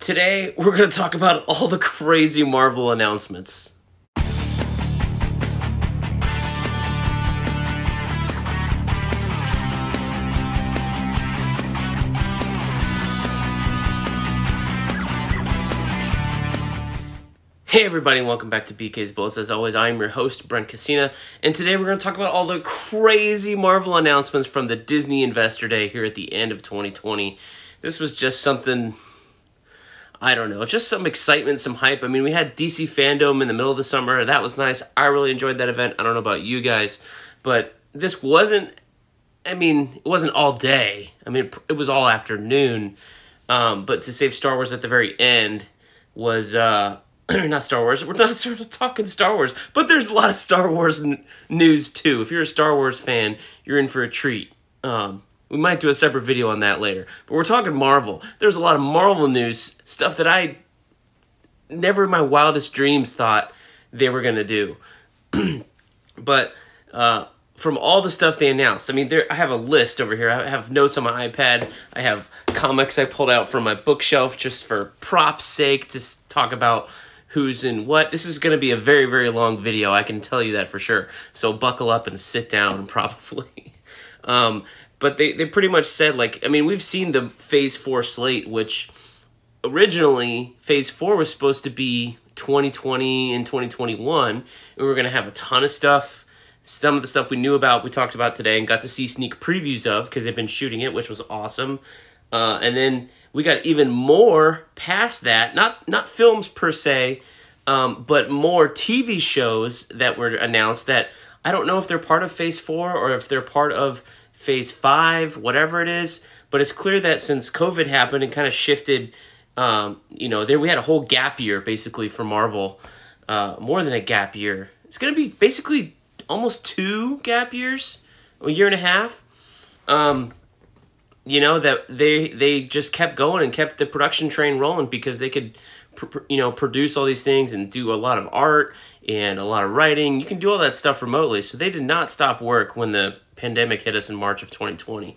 Today, we're going to talk about all the crazy Marvel announcements. Hey everybody, and welcome back to BK's Bullets. As always, I am your host, Brent Casina, and today we're going to talk about all the crazy Marvel announcements from the Disney Investor Day here at the end of 2020. This was just something, I don't know, just some excitement, some hype. I mean, we had DC Fandom in the middle of the summer. That was nice. I really enjoyed that event. I don't know about you guys, but this wasn't, I mean, it wasn't all day. I mean, it was all afternoon, um, but to save Star Wars at the very end was, uh, not Star Wars. We're not sort of talking Star Wars, but there's a lot of Star Wars n- news too. If you're a Star Wars fan, you're in for a treat. Um, we might do a separate video on that later, but we're talking Marvel. There's a lot of Marvel news stuff that I never in my wildest dreams thought they were gonna do. but uh, from all the stuff they announced, I mean, there I have a list over here. I have notes on my iPad. I have comics I pulled out from my bookshelf just for props' sake to talk about who's in what. This is going to be a very, very long video. I can tell you that for sure. So buckle up and sit down, probably. um, but they, they pretty much said, like, I mean, we've seen the Phase 4 slate, which originally Phase 4 was supposed to be 2020 and 2021. And we were going to have a ton of stuff. Some of the stuff we knew about, we talked about today and got to see sneak previews of because they've been shooting it, which was awesome. Uh, and then we got even more past that not not films per se um, but more tv shows that were announced that i don't know if they're part of phase four or if they're part of phase five whatever it is. But it's clear that since covid happened and kind of shifted um, you know there we had a whole gap year basically for marvel uh, more than a gap year. It's going to be basically almost two gap years a year and a half. Um, you know that they they just kept going and kept the production train rolling because they could you know produce all these things and do a lot of art and a lot of writing. You can do all that stuff remotely. So they did not stop work when the pandemic hit us in march of 2020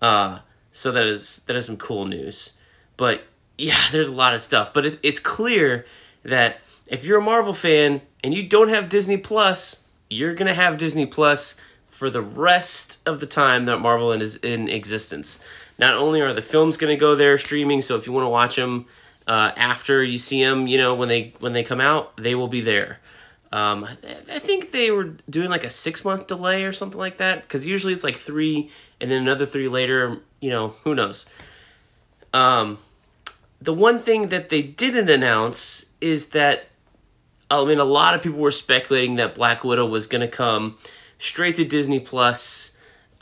uh, so that is that is some cool news but yeah there's a lot of stuff but it, it's clear that if you're a marvel fan and you don't have disney plus you're gonna have disney plus for the rest of the time that Marvel is in existence. Not only are the films to go there streaming, so if you want to watch them uh, after you see them, you know when they when they come out, they will be there. Um, I, think they were doing like a six month delay or something like that because usually it's like three and then another three later. You know who knows. Um, the one thing that they didn't announce is that I mean a lot of people were speculating that Black Widow was going to come straight to Disney Plus,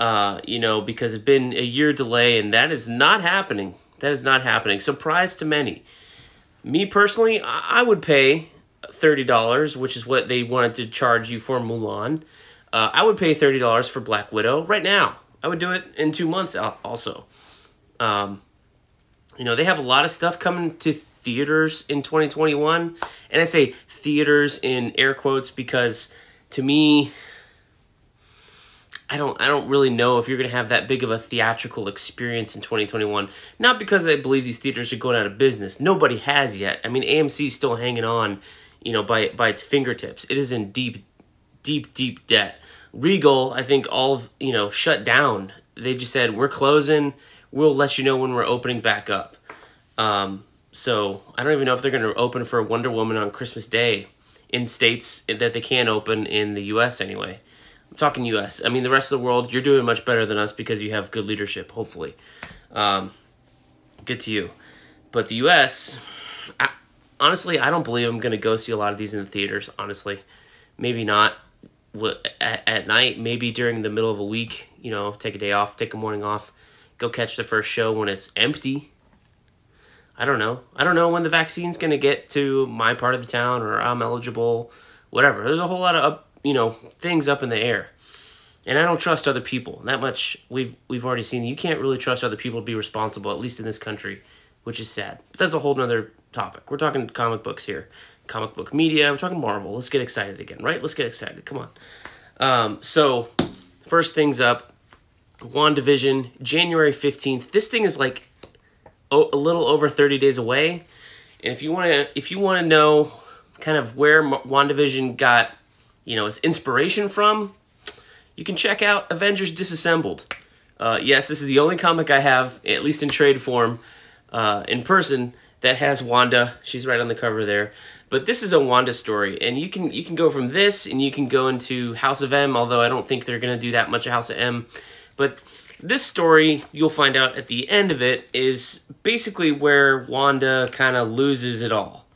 uh, you know, because it's been a year delay, and that is not happening. That is not happening. Surprise to many. Me personally, I, I would pay thirty dollars, which is what they wanted to charge you for Mulan. Uh, I would pay thirty dollars for Black Widow right now. I would do it in two months. Also, um, you know, they have a lot of stuff coming to theaters in 2021, and I say theaters in air quotes because to me I don't I don't really know if you're going to have that big of a theatrical experience in 2021. Not because I believe these theaters are going out of business. Nobody has yet. I mean, AMC is still hanging on, you know, by by its fingertips. It is in deep deep deep debt. Regal, I think all of, you know, shut down. They just said, "We're closing. We'll let you know when we're opening back up." Um, so, I don't even know if they're going to open for Wonder Woman on Christmas Day in states that they can't open in the US anyway. I'm talking U.S. I mean, the rest of the world, you're doing much better than us because you have good leadership. Hopefully, um, good to you. But the U.S. I, honestly, I don't believe I'm gonna go see a lot of these in the theaters. Honestly, maybe not at, at night. Maybe during the middle of a week. You know, take a day off, take a morning off, go catch the first show when it's empty. I don't know. I don't know when the vaccine's gonna get to my part of the town or I'm eligible. Whatever. There's a whole lot of up you know things up in the air and i don't trust other people that much we've we've already seen you can't really trust other people to be responsible at least in this country which is sad but that's a whole nother topic. We're talking comic books here comic book media. We're talking marvel. Let's get excited again right? Let's get excited. Come on. Um, so first things up wandavision january 15th this thing is like a little over 30 days away. And if you want to if you want to know kind of where WandaVision got, you know, its inspiration from, you can check out Avengers Disassembled. Uh, yes, this is the only comic I have, at least in trade form, uh, in person, that has Wanda. She's right on the cover there. But this is a Wanda story, and you can you can go from this, and you can go into House of M. Although I don't think they're gonna do that much of House of M, but this story you'll find out at the end of it is basically where Wanda kind of loses it all.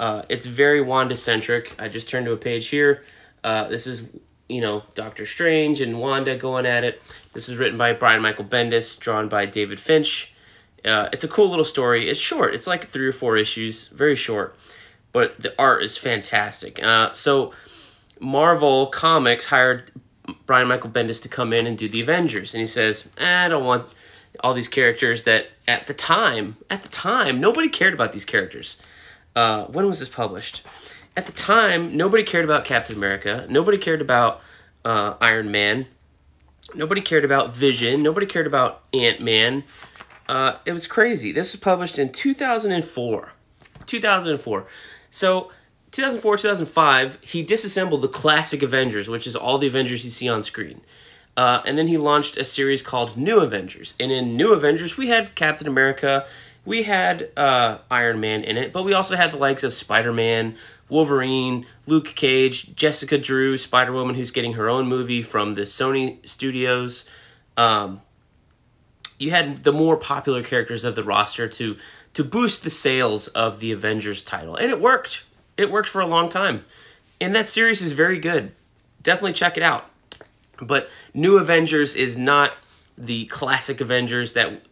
Uh, it's very Wanda centric. I just turned to a page here. Uh, this is you know Doctor Strange and Wanda going at it. This is written by Brian Michael Bendis, drawn by David Finch. Uh, it's a cool little story. It's short. It's like three or four issues, very short, but the art is fantastic. Uh, so Marvel Comics hired Brian Michael Bendis to come in and do the Avengers, and he says, eh, "I don't want all these characters that at the time, at the time, nobody cared about these characters." Uh, when was this published? At the time, nobody cared about Captain America. Nobody cared about uh, Iron Man. Nobody cared about Vision. Nobody cared about Ant Man. Uh, it was crazy. This was published in 2004. 2004. So, 2004, 2005, he disassembled the classic Avengers, which is all the Avengers you see on screen. Uh, and then he launched a series called New Avengers. And in New Avengers, we had Captain America, we had uh, Iron Man in it, but we also had the likes of Spider Man, Wolverine, Luke Cage, Jessica Drew, Spider Woman, who's getting her own movie from the Sony studios. Um, you had the more popular characters of the roster to to boost the sales of the Avengers title, and it worked. It worked for a long time, and that series is very good. Definitely check it out. But New Avengers is not the classic Avengers that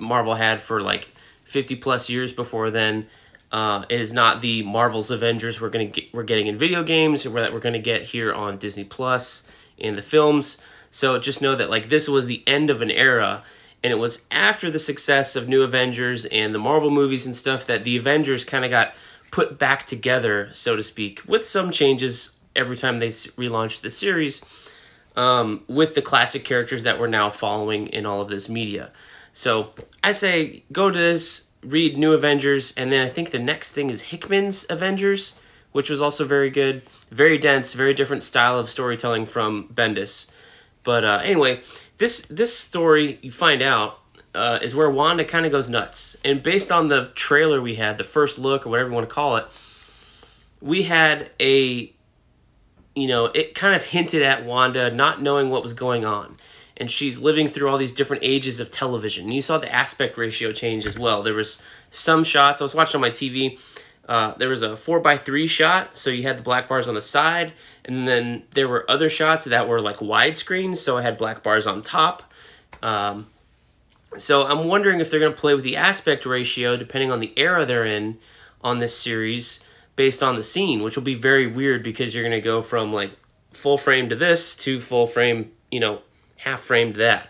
Marvel had for like 50 plus years before then. Uh, it is not the Marvel's Avengers we're gonna get, we're getting in video games or that we're gonna get here on Disney Plus in the films. So just know that like this was the end of an era, and it was after the success of New Avengers and the Marvel movies and stuff that the Avengers kind of got put back together, so to speak, with some changes every time they relaunched the series. Um, with the classic characters that we're now following in all of this media. So I say go to this, read New Avengers, and then I think the next thing is Hickman's Avengers, which was also very good, very dense, very different style of storytelling from Bendis. But uh, anyway, this this story you find out uh, is where Wanda kind of goes nuts, and based on the trailer we had, the first look or whatever you want to call it, we had a you know, it kind of hinted at Wanda not knowing what was going on. And she's living through all these different ages of television. And you saw the aspect ratio change as well. There was some shots, I was watching on my TV, uh, there was a 4 by 3 shot, so you had the black bars on the side. And then there were other shots that were like widescreen, so I had black bars on top. Um, so I'm wondering if they're going to play with the aspect ratio, depending on the era they're in on this series based on the scene, which will be very weird because you're going to go from like full frame to this to full frame, you know, half frame to that,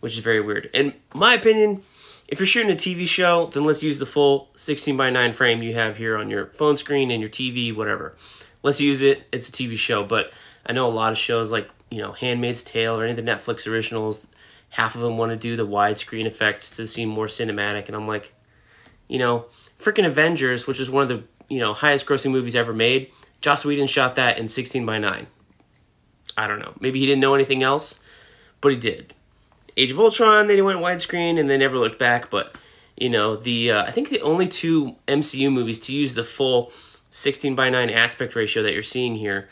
which is very weird. In my opinion, if you're shooting a TV show, then let's use the full 16 by 9 frame you have here on your phone screen and your TV, whatever. Let's use it. It's a TV show, but I know a lot of shows like, you know, Handmaid's Tale or any of the Netflix originals, half of them want to do the widescreen effect to seem more cinematic, and I'm like, you know, freaking Avengers, which is one of the you know highest grossing movies ever made. Joss Whedon shot that in 16 by 9. I don't know. Maybe he didn't know anything else, but he did. Age of Ultron, they went widescreen and they never looked back. But you know, the uh, I think the only two MCU movies to use the full 16 by 9 aspect ratio that you're seeing here,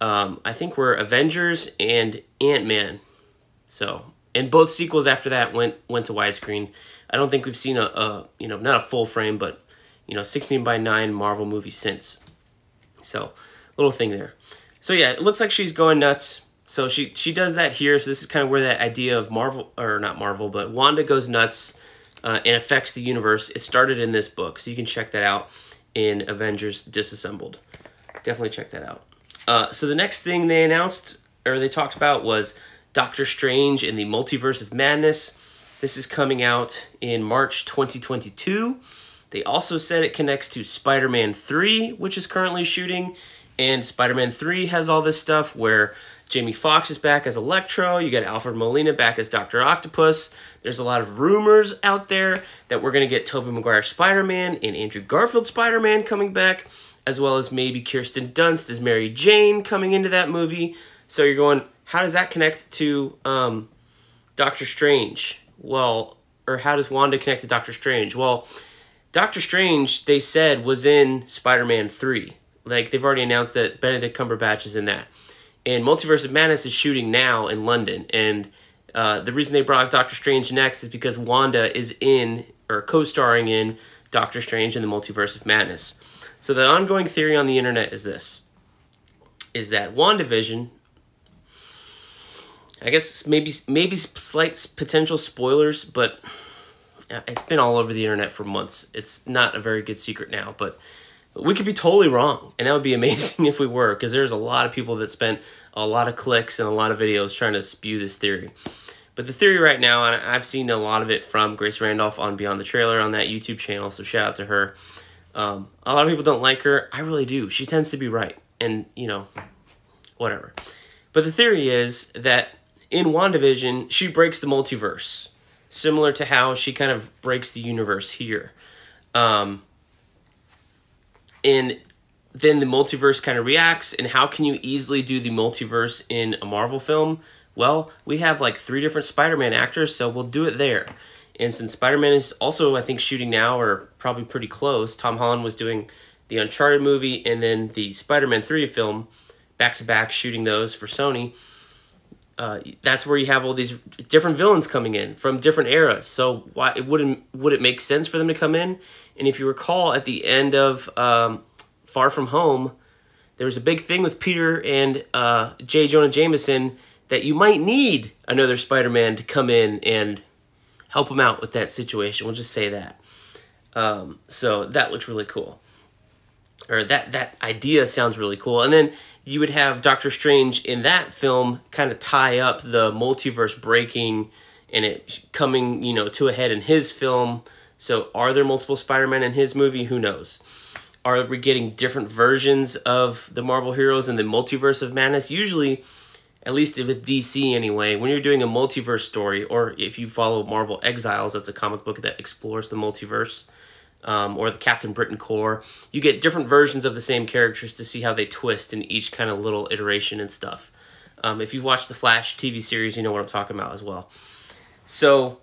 um, I think were Avengers and Ant Man. So, and both sequels after that went went to widescreen. I don't think we've seen a, a you know not a full frame, but you know 16 by 9 Marvel movie since. So, little thing there. So yeah, it looks like she's going nuts. So she she does that here. So this is kind of where that idea of Marvel or not Marvel, but Wanda goes nuts uh, and affects the universe. It started in this book, so you can check that out in Avengers Disassembled. Definitely check that out. Uh, so the next thing they announced or they talked about was Doctor Strange in the Multiverse of Madness. This is coming out in March 2022. They also said it connects to Spider Man 3, which is currently shooting. And Spider Man 3 has all this stuff where Jamie Foxx is back as Electro. You got Alfred Molina back as Doctor Octopus. There's a lot of rumors out there that we're going to get Tobey Maguire Spider Man and Andrew Garfield Spider Man coming back, as well as maybe Kirsten Dunst as Mary Jane coming into that movie. So you're going, how does that connect to um, Doctor Strange? Well, or how does Wanda connect to Doctor Strange? Well, Doctor Strange, they said, was in Spider Man 3. Like, they've already announced that Benedict Cumberbatch is in that. And Multiverse of Madness is shooting now in London. And uh, the reason they brought Doctor Strange next is because Wanda is in, or co starring in, Doctor Strange in the Multiverse of Madness. So the ongoing theory on the internet is this is that WandaVision I guess maybe maybe slight potential spoilers, but it's been all over the internet for months. It's not a very good secret now, but we could be totally wrong, and that would be amazing if we were, because there's a lot of people that spent a lot of clicks and a lot of videos trying to spew this theory. But the theory right now, and I've seen a lot of it from Grace Randolph on Beyond the Trailer on that YouTube channel, so shout out to her. Um, a lot of people don't like her. I really do. She tends to be right, and you know, whatever. But the theory is that in WandaVision, she breaks the multiverse, similar to how she kind of breaks the universe here. Um, and then the multiverse kind of reacts, and how can you easily do the multiverse in a Marvel film? Well, we have like three different Spider Man actors, so we'll do it there. And since Spider Man is also, I think, shooting now or probably pretty close, Tom Holland was doing the Uncharted movie and then the Spider Man 3 film back to back, shooting those for Sony uh, that's where you have all these different villains coming in from different eras. So why it wouldn't would it make sense for them to come in? And if you recall, at the end of um, Far From Home, there was a big thing with Peter and uh, J. Jonah Jameson that you might need another Spider-Man to come in and help him out with that situation. We'll just say that. Um, so that looks really cool or that that idea sounds really cool. And then you would have Doctor Strange in that film kind of tie up the multiverse breaking and it coming, you know, to a head in his film. So are there multiple Spider-Man in his movie? Who knows? Are we getting different versions of the Marvel heroes in the multiverse of madness? Usually, at least with DC anyway, when you're doing a multiverse story, or if you follow Marvel Exiles, that's a comic book that explores the multiverse um, or the Captain Britain Corps. You get different versions of the same characters to see how they twist in each kind of little iteration and stuff. Um, if you've watched the Flash TV series, you know what I'm talking about as well. So,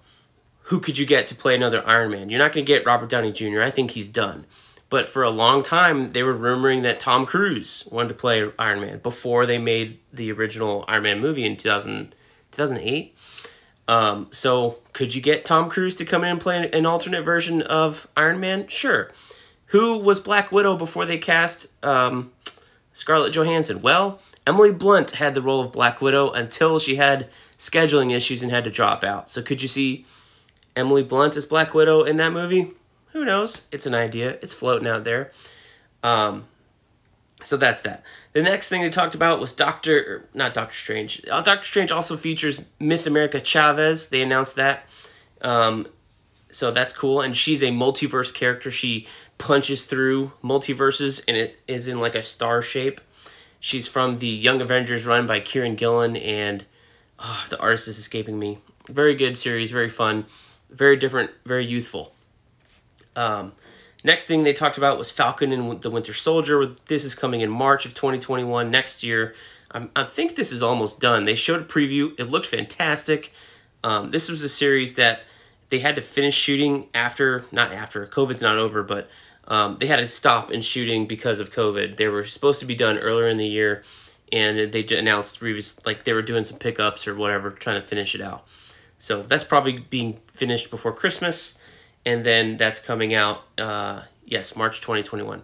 who could you get to play another Iron Man? You're not going to get Robert Downey Jr. I think he's done. But for a long time, they were rumoring that Tom Cruise wanted to play Iron Man before they made the original Iron Man movie in 2000, 2008. Um, so could you get Tom Cruise to come in and play an alternate version of Iron Man? Sure. Who was Black Widow before they cast um, Scarlett Johansson? Well, Emily Blunt had the role of Black Widow until she had scheduling issues and had to drop out. So could you see Emily Blunt as Black Widow in that movie? Who knows? It's an idea. It's floating out there. Um, so that's that. The next thing they talked about was Doctor, not Doctor Strange. Uh, Doctor Strange also features Miss America Chavez. They announced that. Um, so that's cool. And she's a multiverse character. She punches through multiverses and it is in like a star shape. She's from the Young Avengers run by Kieran Gillen and oh, the artist is escaping me. Very good series, very fun, very different, very youthful. Um, Next thing they talked about was Falcon and the Winter Soldier. This is coming in March of 2021 next year. I'm, I think this is almost done. They showed a preview. It looked fantastic. Um, this was a series that they had to finish shooting after, not after, COVID's not over, but um, they had to stop in shooting because of COVID. They were supposed to be done earlier in the year, and they announced like they were doing some pickups or whatever, trying to finish it out. So that's probably being finished before Christmas and then that's coming out, uh, yes, March 2021.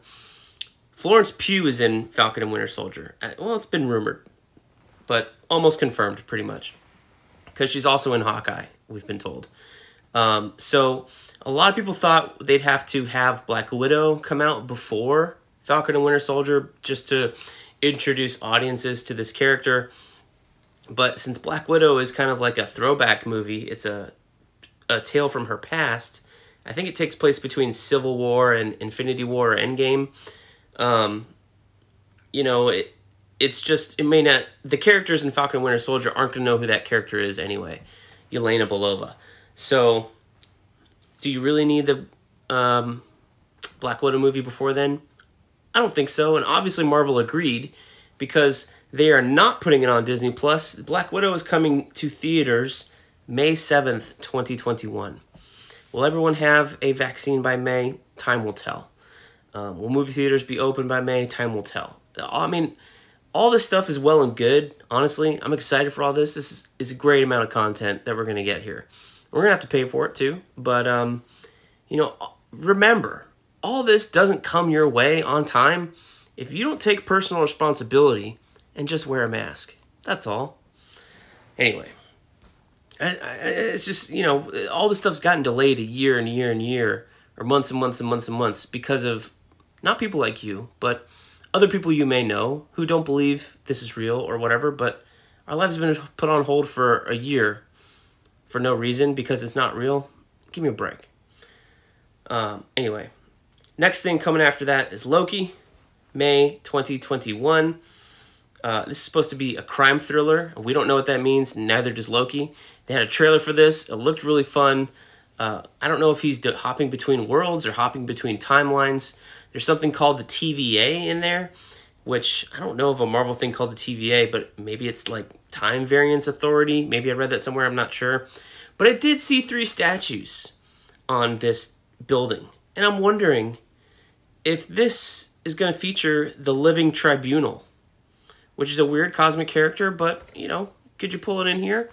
Florence Pugh is in Falcon and Winter Soldier. Uh, well, it's been rumored, but almost confirmed pretty much. Because she's also in Hawkeye, we've been told. Um, so a lot of people thought they'd have to have Black Widow come out before Falcon and Winter Soldier just to introduce audiences to this character. But since Black Widow is kind of like a throwback movie, it's a a tale from her past. I think it takes place between Civil War and Infinity War or Endgame. Um, you know, it, it's just, it may not, the characters in Falcon Winter Soldier aren't to know who that character is anyway. Yelena Belova. So, do you really need the um, Black Widow movie before then? I don't think so. And obviously, Marvel agreed because they are not putting it on Disney Plus. Black Widow is coming to theaters May 7th, 2021. Will everyone have a vaccine by May? Time will tell. Um, will movie theaters be open by May? Time will tell. I mean, all this stuff is well and good. Honestly, I'm excited for all this. This is, is a great amount of content that we're going to get here. We're going to have to pay for it too. But, um, you know, remember, all this doesn't come your way on time if you don't take personal responsibility and just wear a mask. That's all. Anyway, I, I, it's just, you know, all this stuff's gotten delayed a year and year and year, or months and months and months and months because of not people like you, but other people you may know who don't believe this is real or whatever, but our lives have been put on hold for a year for no reason because it's not real. Give me a break. Um, anyway, next thing coming after that is Loki, May 2021. Uh, this is supposed to be a crime thriller. We don't know what that means. Neither does Loki. They had a trailer for this. It looked really fun. Uh, I don't know if he's hopping between worlds or hopping between timelines. There's something called the TVA in there, which I don't know of a Marvel thing called the TVA, but maybe it's like Time Variance Authority. Maybe I read that somewhere. I'm not sure. But I did see three statues on this building. And I'm wondering if this is going to feature the Living Tribunal, which is a weird cosmic character, but, you know, could you pull it in here?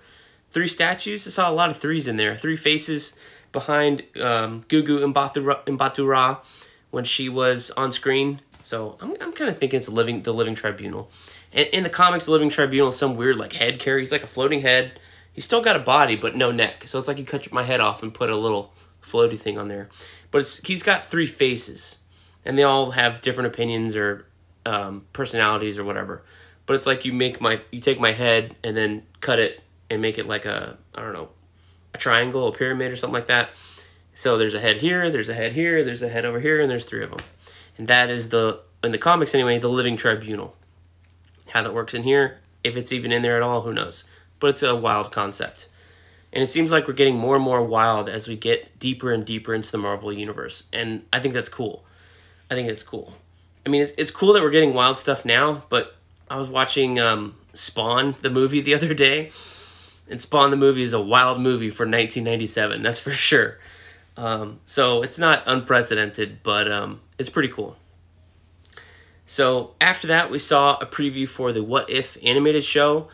Three statues. I saw a lot of threes in there. Three faces behind um, Gugu Mbatha-Raw when she was on screen. So I'm, I'm kind of thinking it's living the Living Tribunal. And in the comics, the Living Tribunal is some weird like head carry. He's like a floating head. He's still got a body, but no neck. So it's like you cut my head off and put a little floaty thing on there. But it's he's got three faces, and they all have different opinions or um, personalities or whatever. But it's like you make my you take my head and then cut it and make it like a I don't know a triangle, a pyramid, or something like that. So there's a head here, there's a head here, there's a head over here, and there's three of them. And that is the in the comics anyway, the living tribunal. How that works in here, if it's even in there at all, who knows? But it's a wild concept. And it seems like we're getting more and more wild as we get deeper and deeper into the Marvel universe. And I think that's cool. I think that's cool. I mean, it's, it's cool that we're getting wild stuff now, but I was watching um, Spawn, the movie, the other day. And Spawn, the movie, is a wild movie for 1997, that's for sure. Um, so it's not unprecedented, but um, it's pretty cool. So after that, we saw a preview for the What If animated show.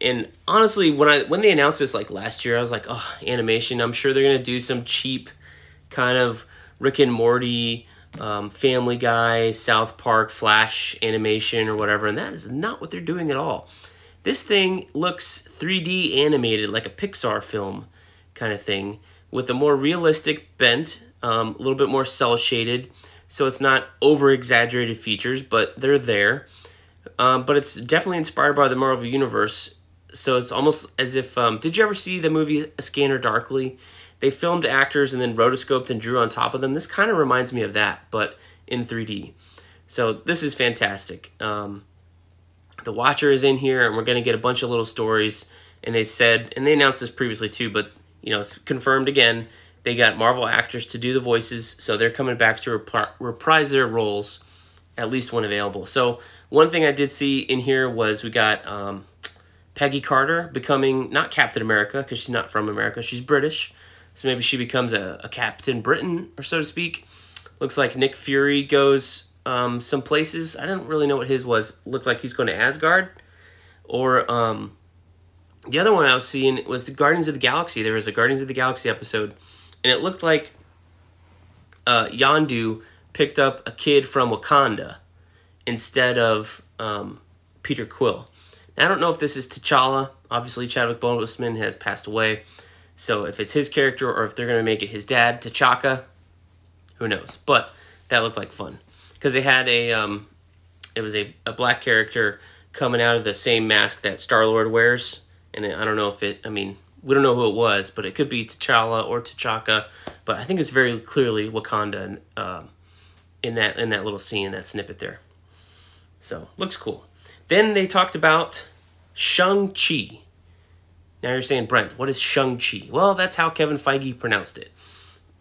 And honestly, when I when they announced this like last year, I was like, oh, animation. I'm sure they're gonna do some cheap kind of Rick and Morty, um, Family Guy, South Park, Flash animation or whatever, and that is not what they're doing at all. This thing looks 3D animated like a Pixar film kind of thing with a more realistic bent, um, a little bit more cel shaded, so it's not over exaggerated features, but they're there. Um, but it's definitely inspired by the Marvel Universe, so it's almost as if. Um, did you ever see the movie A Scanner Darkly? They filmed actors and then rotoscoped and drew on top of them. This kind of reminds me of that, but in 3D. So this is fantastic. Um, the Watcher is in here, and we're going to get a bunch of little stories. And they said, and they announced this previously too, but you know, it's confirmed again. They got Marvel actors to do the voices, so they're coming back to rep- reprise their roles, at least when available. So one thing I did see in here was we got um, Peggy Carter becoming not Captain America because she's not from America, she's British. So maybe she becomes a, a Captain Britain, or so to speak. Looks like Nick Fury goes um, some places. I didn't really know what his was. Looked like he's going to Asgard, or um, the other one I was seeing was the Guardians of the Galaxy. There was a Guardians of the Galaxy episode, and it looked like uh, Yondu picked up a kid from Wakanda instead of um, Peter Quill. Now, I don't know if this is T'Challa. Obviously, Chadwick Boseman has passed away. So if it's his character or if they're going to make it his dad, T'Chaka, who knows? But that looked like fun. Because they had a, um, it was a, a black character coming out of the same mask that Star-Lord wears and I don't know if it, I mean, we don't know who it was, but it could be T'Challa or T'Chaka, but I think it's very clearly Wakanda uh, in that in that little scene, that snippet there. So looks cool. Then they talked about Shang Chi, Now you're saying, Brent, what is Shang-Chi? Well, that's how Kevin Feige pronounced it.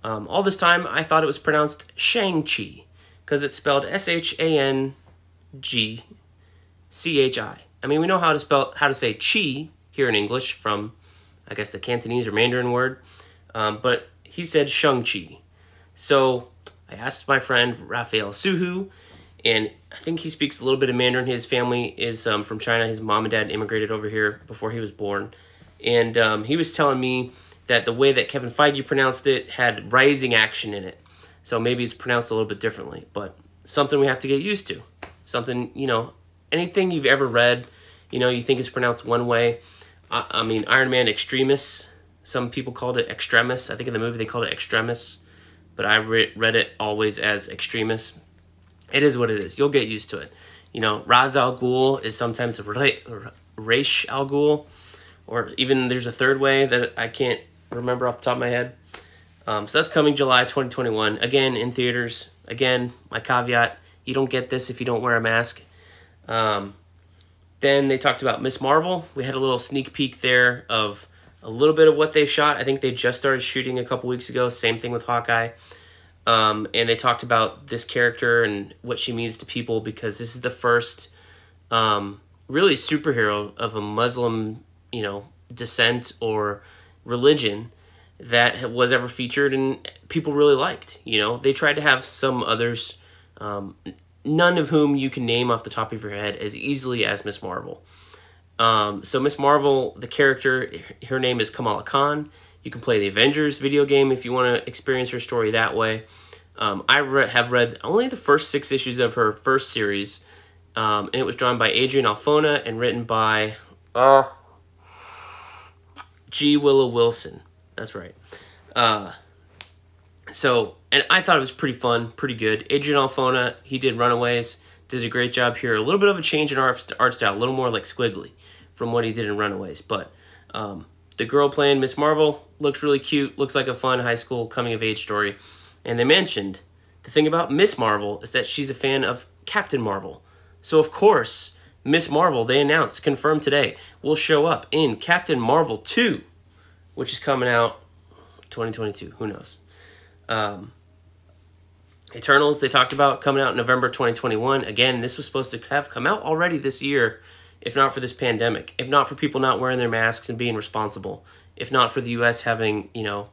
Um, all this time, I thought it was pronounced Shang-Chi because it's spelled S H A N G C H I. I mean, we know how to spell how to say chi here in English from, I guess, the Cantonese or Mandarin word, um, but he said Shang-Chi. So I asked my friend Raphael Suhu, and I think he speaks a little bit of Mandarin. His family is um, from China. His mom and dad immigrated over here before he was born, and um, he was telling me that the way that Kevin Feige pronounced it had rising action in it. So maybe it's pronounced a little bit differently, but something we have to get used to. Something, you know, anything you've ever read, you know, you think it's pronounced one way. I, I mean, Iron Man Extremis, some people called it Extremis. I think in the movie they called it Extremis, but I re- read it always as Extremis. It is what it is. You'll get used to it. You know, Ra's al Ghul is sometimes Raish al Ghul, or even there's a third way that I can't remember off the top of my head. Um, so that's coming July 2021. Again, in theaters. Again, my caveat you don't get this if you don't wear a mask. Um, then they talked about Miss Marvel. We had a little sneak peek there of a little bit of what they shot. I think they just started shooting a couple weeks ago. Same thing with Hawkeye. Um, and they talked about this character and what she means to people because this is the first um, really superhero of a Muslim, you know, descent or religion that was ever featured and people really liked. You know, they tried to have some others, um, none of whom you can name off the top of your head as easily as Miss Marvel. Um, so Miss Marvel, the character, her name is Kamala Khan. You can play the Avengers video game if you want to experience her story that way. Um, I re- have read only the first six issues of her first series, um, and it was drawn by Adrian Alphona and written by uh, G. Willow Wilson. That's right. Uh, so, and I thought it was pretty fun, pretty good. Adrian Alphona, he did Runaways, did a great job here. A little bit of a change in art, art style, a little more like squiggly from what he did in Runaways. But um, the girl playing Miss Marvel looks really cute, looks like a fun high school coming of age story. And they mentioned the thing about Miss Marvel is that she's a fan of Captain Marvel. So, of course, Miss Marvel, they announced, confirmed today, will show up in Captain Marvel 2 which is coming out 2022. Who knows? Um, Eternals, they talked about coming out in November 2021. Again, this was supposed to have come out already this year, if not for this pandemic, if not for people not wearing their masks and being responsible, if not for the U.S. having, you know,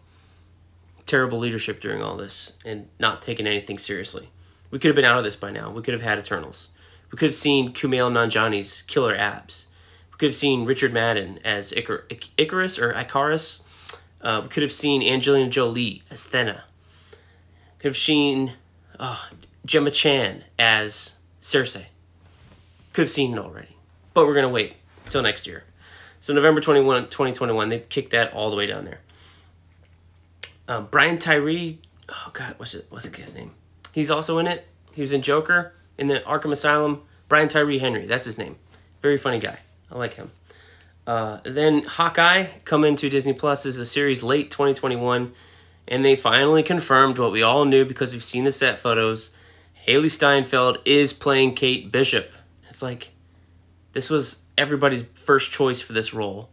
terrible leadership during all this and not taking anything seriously. We could have been out of this by now. We could have had Eternals. We could have seen Kumail Nanjiani's killer abs. We could have seen Richard Madden as Icar- Icarus or Icarus. Uh, we could have seen Angelina Jolie as Thena. Could have seen uh, Gemma Chan as Sersi. Could have seen it already. But we're going to wait until next year. So November 21, 2021, they kicked that all the way down there. Um, Brian Tyree, oh God, what's it, what's his name? He's also in it. He was in Joker in the Arkham Asylum. Brian Tyree Henry, that's his name. Very funny guy. I like him. Uh, then Hawkeye come into Disney Plus as a series late 2021, and they finally confirmed what we all knew because we've seen the set photos. Hailee Steinfeld is playing Kate Bishop. It's like this was everybody's first choice for this role.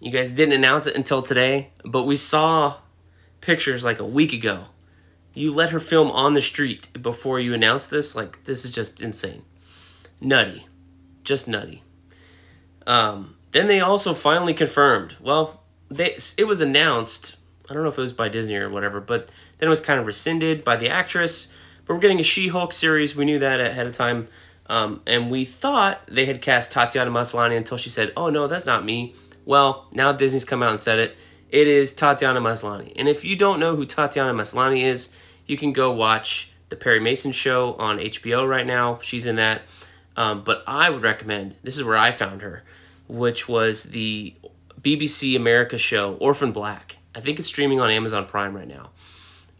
You guys didn't announce it until today, but we saw pictures like a week ago. You let her film on the street before you announced this. Like this is just insane, nutty, just nutty. Um, then they also finally confirmed. Well, they it was announced. I don't know if it was by Disney or whatever, but then it was kind of rescinded by the actress. But we're getting a She-Hulk series. We knew that ahead of time, um, and we thought they had cast Tatiana Maslany until she said, "Oh no, that's not me." Well, now Disney's come out and said it. It is Tatiana Maslany. And if you don't know who Tatiana Maslany is, you can go watch the Perry Mason show on HBO right now. She's in that. Um, but I would recommend this is where I found her which was the BBC America show Orphan Black. I think it's streaming on Amazon Prime right now.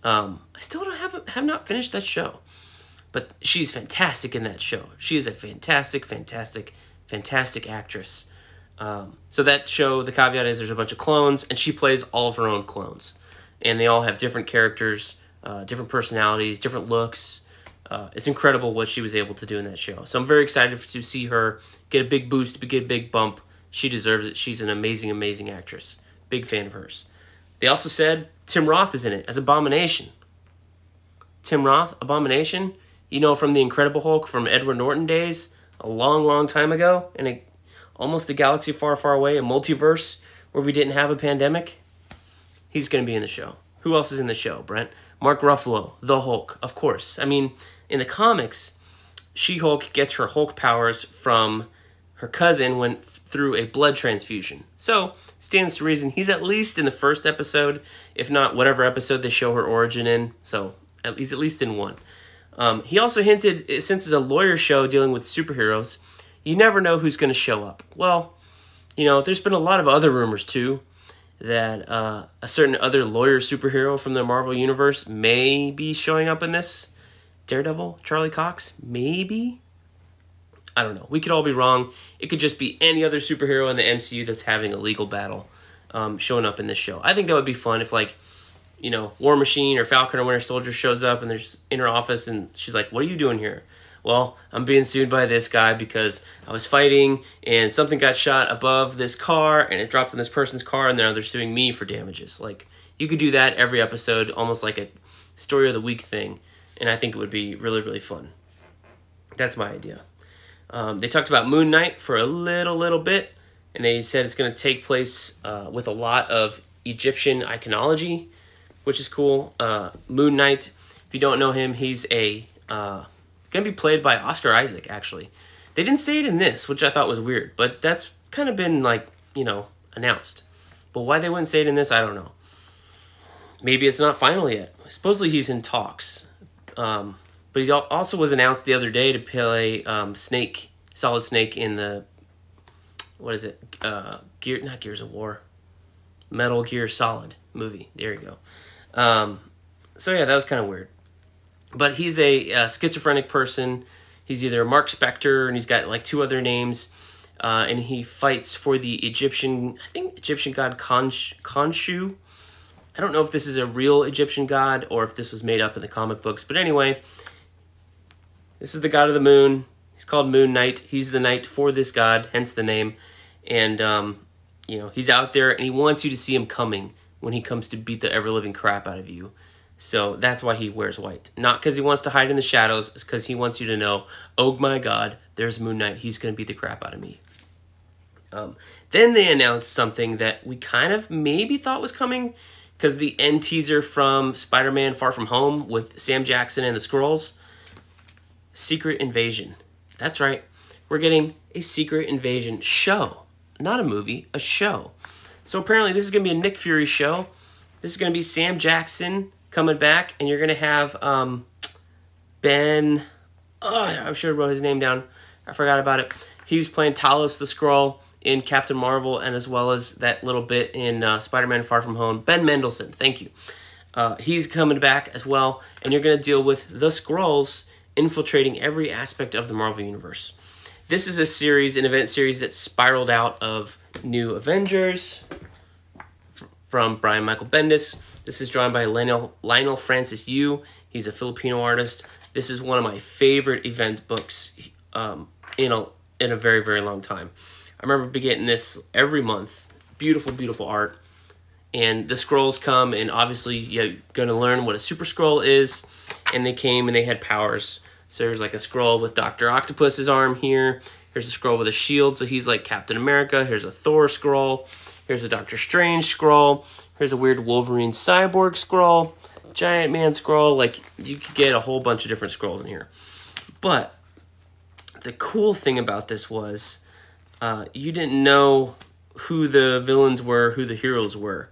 Um, I still don't have have not finished that show, but she's fantastic in that show. She is a fantastic, fantastic, fantastic actress. Um, so that show, the caveat is there's a bunch of clones, and she plays all of her own clones, and they all have different characters, uh, different personalities, different looks. Uh, it's incredible what she was able to do in that show. So I'm very excited to see her get a big boost, get a big bump. She deserves it. She's an amazing, amazing actress. Big fan of hers. They also said Tim Roth is in it as Abomination. Tim Roth, Abomination, you know from the Incredible Hulk from Edward Norton days, a long, long time ago, in a almost a galaxy far, far away, a multiverse where we didn't have a pandemic. He's going to be in the show. Who else is in the show, Brent? Mark Ruffalo, the Hulk, of course. I mean, in the comics, She Hulk gets her Hulk powers from her cousin went through a blood transfusion. So, stands to reason he's at least in the first episode, if not whatever episode they show her origin in. So, at least at least in one. Um, he also hinted, since it's a lawyer show dealing with superheroes, you never know who's going to show up. Well, you know, there's been a lot of other rumors too that uh, a certain other lawyer superhero from the Marvel Universe may be showing up in this. Daredevil, Charlie Cox, maybe? I don't know. We could all be wrong. It could just be any other superhero in the MCU that's having a legal battle um, showing up in this show. I think that would be fun if, like, you know, War Machine or Falcon or Winter Soldier shows up and there's in her office and she's like, "What are you doing here?" Well, I'm being sued by this guy because I was fighting and something got shot above this car and it dropped in this person's car and now they're suing me for damages. Like you could do that every episode, almost like a story of the week thing, and I think it would be really really fun. That's my idea. Um, they talked about Moon Knight for a little little bit, and they said it's going to take place uh, with a lot of Egyptian iconology which is cool. Uh, Moon Knight, if you don't know him, he's a uh, gonna be played by Oscar Isaac. Actually, they didn't say it in this, which I thought was weird, but that's kind of been like you know announced. But why they wouldn't say it in this, I don't know. Maybe it's not final yet. Supposedly he's in talks, um, but he also was announced the other day to play um, Snake, Solid Snake in the what is it? Uh, Gear, not Gears of War, Metal Gear Solid movie. There you go. Um, so yeah, that was kind of weird. But he's a, a, schizophrenic person. He's either Marc Spector and he's got like two other names. Uh, and he fights for the Egyptian, I think Egyptian god Khonshu. I don't know if this is a real Egyptian god or if this was made up in the comic books. But anyway, this is the god of the moon. He's called Moon Knight. He's the knight for this god, hence the name. And, um, you know, he's out there and he wants you to see him coming when he comes to beat the ever living crap out of you. So that's why he wears white. Not because he wants to hide in the shadows, it's because he wants you to know, oh my god, there's Moon Knight. He's going to beat the crap out of me. Um, then they announced something that we kind of maybe thought was coming because the end teaser from Spider Man Far From Home with Sam Jackson and the Skrulls Secret Invasion. That's right. We're getting a Secret Invasion show. Not a movie, a show. So apparently, this is going to be a Nick Fury show. This is going to be Sam Jackson coming back, and you're going to have um, Ben. Oh, I should have wrote his name down. I forgot about it. He was playing Talos the Skrull in Captain Marvel, and as well as that little bit in uh, Spider-Man: Far From Home. Ben Mendelsohn, thank you. Uh, he's coming back as well, and you're going to deal with the Skrulls infiltrating every aspect of the Marvel universe. This is a series, an event series that spiraled out of New Avengers from Brian Michael Bendis. This is drawn by Lionel, Lionel Francis Yu. He's a Filipino artist. This is one of my favorite event books um, in a in a very very long time. I remember getting this every month. Beautiful, beautiful art. And the Skrulls come, and obviously you're gonna learn what a Super Skrull is. And they came and they had powers. So there's like a Skrull with Doctor Octopus's arm here. Here's a Skrull with a shield, so he's like Captain America. Here's a Thor Skrull. Here's a Doctor Strange Skrull. Here's a weird Wolverine cyborg Skrull, Giant Man Skrull. Like, you could get a whole bunch of different Skrulls in here. But the cool thing about this was uh, you didn't know who the villains were, who the heroes were.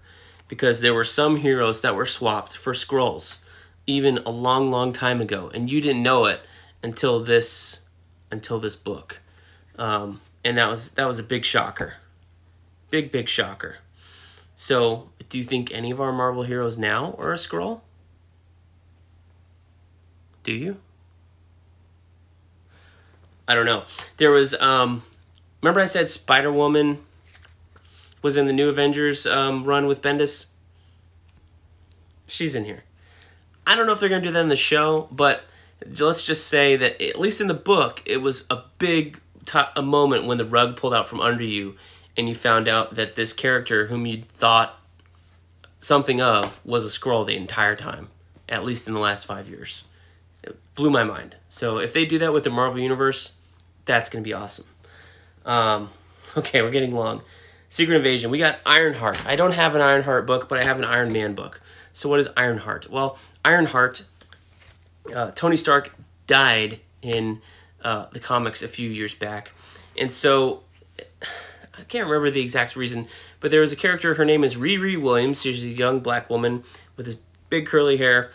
Because there were some heroes that were swapped for Skrulls even a long, long time ago. And you didn't know it until this until this book. Um, and that was that was a big shocker, big big shocker. So, do you think any of our Marvel heroes now are a Skrull? Do you? I don't know. There was um, remember I said Spider Woman was in the New Avengers um, run with Bendis. She's in here. I don't know if they're gonna do that in the show, but let's just say that at least in the book, it was a big a moment when the rug pulled out from under you and you found out that this character whom you thought something of was a Skrull the entire time, at least in the last five years. It blew my mind. So if they do that with the Marvel Universe, that's going to be awesome. Um, okay, we're getting long. Secret Invasion. We got Ironheart. I don't have an Ironheart book, but I have an Iron Man book. So what is Ironheart? Well, Ironheart, uh, Tony Stark died in uh, the comics a few years back, and so I can't remember the exact reason, but there was a character. Her name is Riri Williams. She's a young black woman with this big curly hair,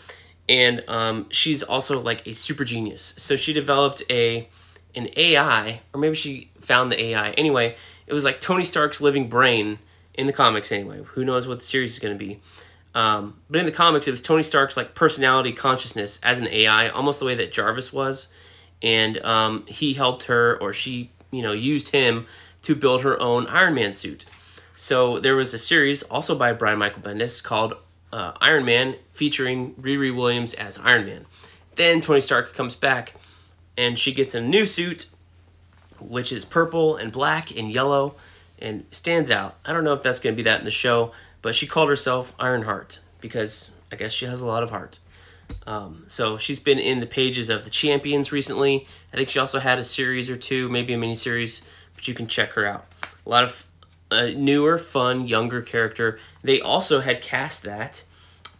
and um, she's also like a super genius. So she developed a an AI, or maybe she found the AI. Anyway, it was like Tony Stark's living brain in the comics. Anyway, who knows what the series is going to be. Um, but in the comics, it was Tony Stark's like personality consciousness as an AI, almost the way that Jarvis was, and um, he helped her, or she, you know, used him to build her own Iron Man suit. So there was a series also by Brian Michael Bendis called uh, Iron Man featuring Riri Williams as Iron Man. Then Tony Stark comes back and she gets a new suit which is purple and black and yellow and stands out. I don't know if that's going to be that in the show, but she called herself Ironheart because I guess she has a lot of heart. Um, so she's been in the pages of the Champions recently. I think she also had a series or two, maybe a mini series but you can check her out. A lot of uh, newer, fun, younger character. They also had cast that.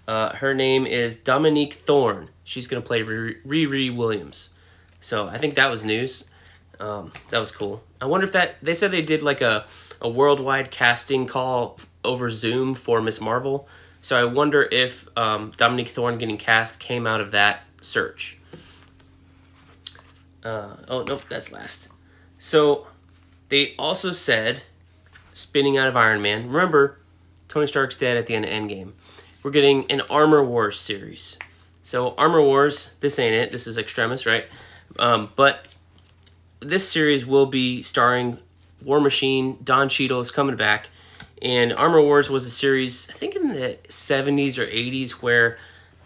Uh, her name is Dominique Thorne. She's going to play Riri Williams. So I think that was news. Um, that was cool. I wonder if that they said they did like a a worldwide casting call over Zoom for Miss Marvel. So I wonder if um, Dominique Thorne getting cast came out of that search. Uh, oh nope, that's last. So they also said, spinning out of Iron Man, remember, Tony Stark's dead at the end of Endgame. We're getting an Armor Wars series. So, Armor Wars, this ain't it. This is Extremis, right? Um, but this series will be starring War Machine. Don Cheadle is coming back. And Armor Wars was a series, I think in the 70s or 80s, where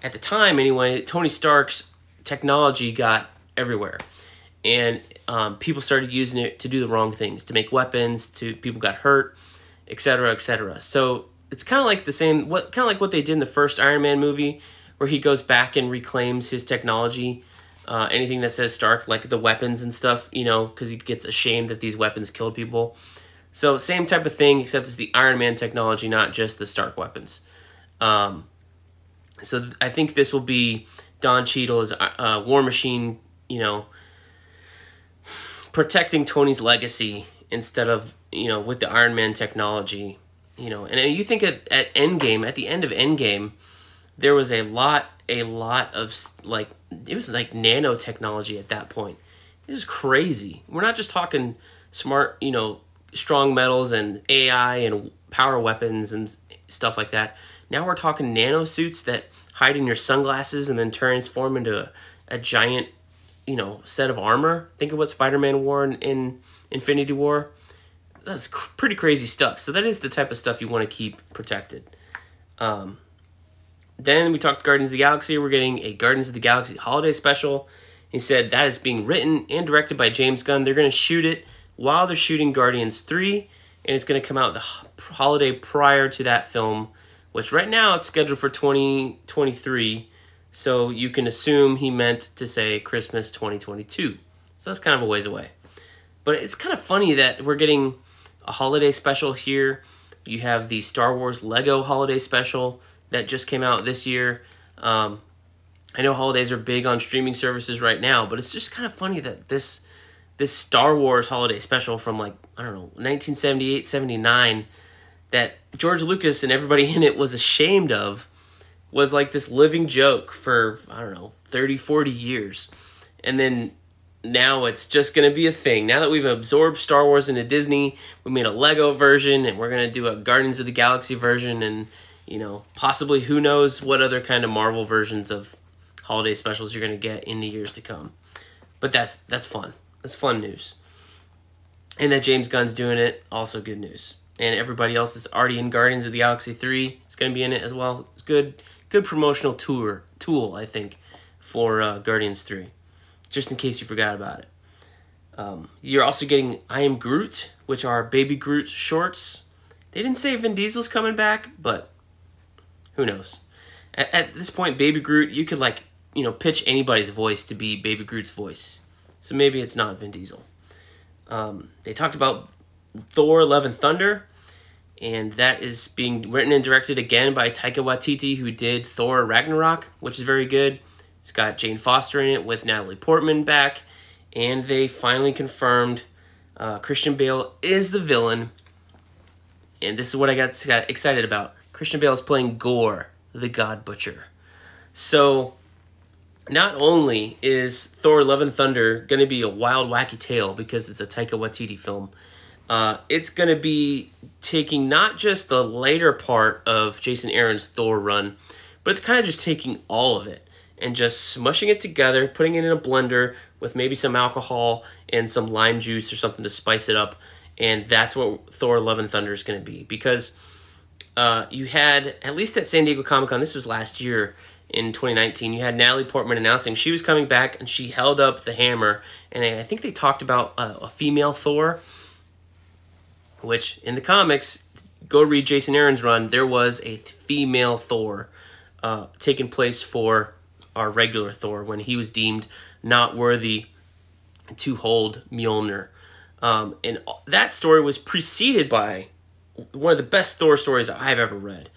at the time anyway, Tony Stark's technology got everywhere. And um, people started using it to do the wrong things, to make weapons, to people got hurt, etc., etc. So it's kind of like the same, what kind of like what they did in the first Iron Man movie, where he goes back and reclaims his technology. Uh, anything that says Stark, like the weapons and stuff, you know, because he gets ashamed that these weapons killed people. So same type of thing, except it's the Iron Man technology, not just the Stark weapons. Um, so th- I think this will be Don Cheadle as uh, War Machine, you know, protecting Tony's legacy instead of you know with the Iron Man technology, you know. And you think at at Endgame, at the end of Endgame, there was a lot, a lot of like it was like nanotechnology at that point. It was crazy. We're not just talking smart, you know, strong metals and AI and power weapons and stuff like that. Now we're talking nano suits that hide in your sunglasses and then transform into a, a giant you know set of armor. Think of what Spider-Man wore in, in Infinity War. That's cr- pretty crazy stuff. So that is the type of stuff you want to keep protected. Um, then we talked Guardians of the Galaxy. We're getting a Guardians of the Galaxy holiday special. He said that is being written and directed by James Gunn. They're going to shoot it while they're shooting Guardians 3, and it's going to come out the holiday prior to that film, which right now it's scheduled for 2023. So you can assume he meant to say Christmas 2022. So that's kind of a ways away. But it's kind of funny that we're getting a holiday special here. You have the Star Wars Lego holiday special that just came out this year. Um, I know holidays are big on streaming services right now, but it's just kind of funny that this this Star Wars holiday special from like I don't know 1978 79 that George Lucas and everybody in it was ashamed of was like this living joke for I don't know 30 40 years. And then now it's just going to be a thing. Now that we've absorbed Star Wars into Disney, we made a Lego version and we're going to do a Guardians of the Galaxy version and you know, possibly who knows what other kind of Marvel versions of holiday specials you're going to get in the years to come. But that's that's fun. That's fun news. And that James Gunn's doing it, also good news. And everybody else that's already in Guardians of the Galaxy 3 is going to be in it as well. It's good good promotional tour tool, I think, for uh, Guardians 3. Just in case you forgot about it. Um, you're also getting I Am Groot, which are Baby Groot shorts. They didn't say Vin Diesel's coming back, but who knows? At, at this point, Baby Groot, you could like you know pitch anybody's voice to be Baby Groot's voice. So maybe it's not Vin Diesel. Um, they talked about Thor: Love and Thunder, and that is being written and directed again by Taika Waititi, who did Thor: Ragnarok, which is very good. It's got Jane Foster in it with Natalie Portman back, and they finally confirmed uh, Christian Bale is the villain. And this is what I got, got excited about. Christian Bale is playing Gorr, the God Butcher. So, not only is Thor: Love and Thunder going to be a wild, wacky tale because it's a Taika Waititi film, uh, it's going to be taking not just the later part of Jason Aaron's Thor run, but it's kind of just taking all of it and just smushing it together, putting it in a blender with maybe some alcohol and some lime juice or something to spice it up. And that's what Thor Love and Thunder is going to be. Because uh, you had, at least at San Diego Comic Con, this was last year in 2019, you had Natalie Portman announcing she was coming back and she held up the hammer. And I think they talked about a, a female Thor, which in the comics, go read Jason Aaron's run, there was a female Thor uh, taking place for our regular Thor when he was deemed not worthy to hold Mjolnir. Um, and that story was preceded by one of the best Thor stories I've ever read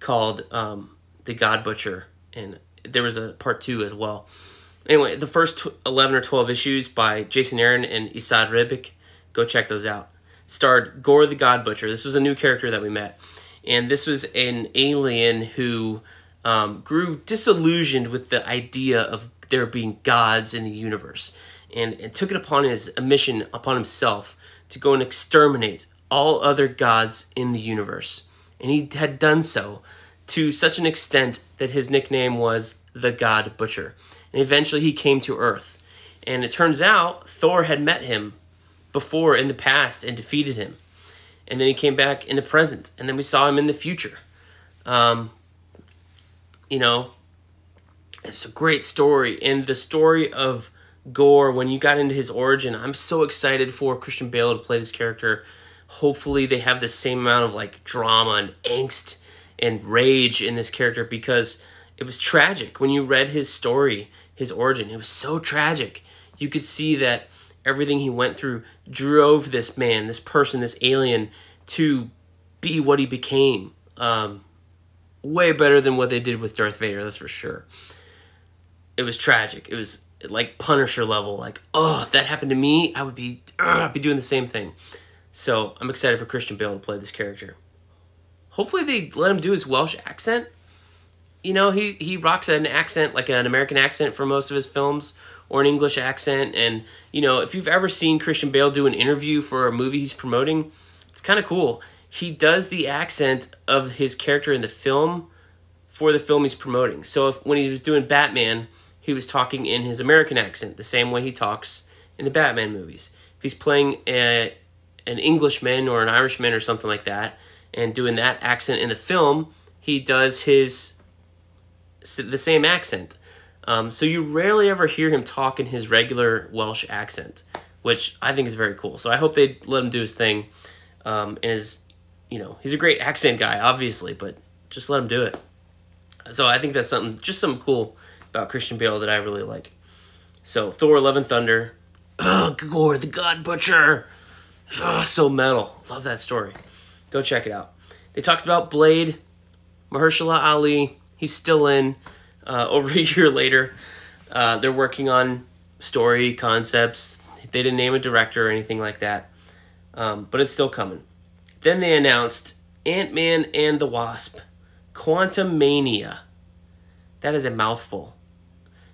called um, The God Butcher. And there was a part two as well. Anyway, the first 11 or 12 issues by Jason Aaron and Esad Ribic, go check those out. Starred Gorr the God Butcher. This was a new character that we met. And this was an alien who um, grew disillusioned with the idea of there being gods in the universe and, and took it upon his a mission upon himself to go and exterminate all other gods in the universe. And he had done so to such an extent that his nickname was the God Butcher. And eventually he came to Earth. And it turns out Thor had met him before in the past and defeated him. And then he came back in the present. And then we saw him in the future. Um, you know, it's a great story. And the story of Gorr, when you got into his origin, I'm so excited for Christian Bale to play this character. Hopefully, they have the same amount of like drama and angst and rage in this character because it was tragic when you read his story, his origin. It was so tragic. You could see that everything he went through drove this man, this person, this alien to be what he became. Um, way better than what they did with Darth Vader, that's for sure. It was tragic. It was like Punisher level. Like, oh, if that happened to me, I would be, uh, I'd be doing the same thing. So I'm excited for Christian Bale to play this character. Hopefully they let him do his Welsh accent. You know, he, he rocks an accent, like an American accent for most of his films, or an English accent. And, you know, if you've ever seen Christian Bale do an interview for a movie he's promoting, it's kind of cool he does the accent of his character in the film for the film he's promoting. So if when he was doing Batman, he was talking in his American accent, the same way he talks in the Batman movies. If he's playing a, an Englishman or an Irishman or something like that, and doing that accent in the film, he does his the same accent. Um, so you rarely ever hear him talk in his regular Welsh accent, which I think is very cool. So I hope they let him do his thing um, in his you know, he's a great accent guy, obviously, but just let him do it. So I think that's something, just something cool about Christian Bale that I really like. So Thor: Love and Thunder, oh, Gorr the God Butcher, oh, so metal. Love that story. Go check it out. They talked about Blade, Mahershala Ali. He's still in. Uh, over a year later, uh, they're working on story concepts. They didn't name a director or anything like that, um, but it's still coming. Then they announced Ant Man and the Wasp, Quantumania. That is a mouthful.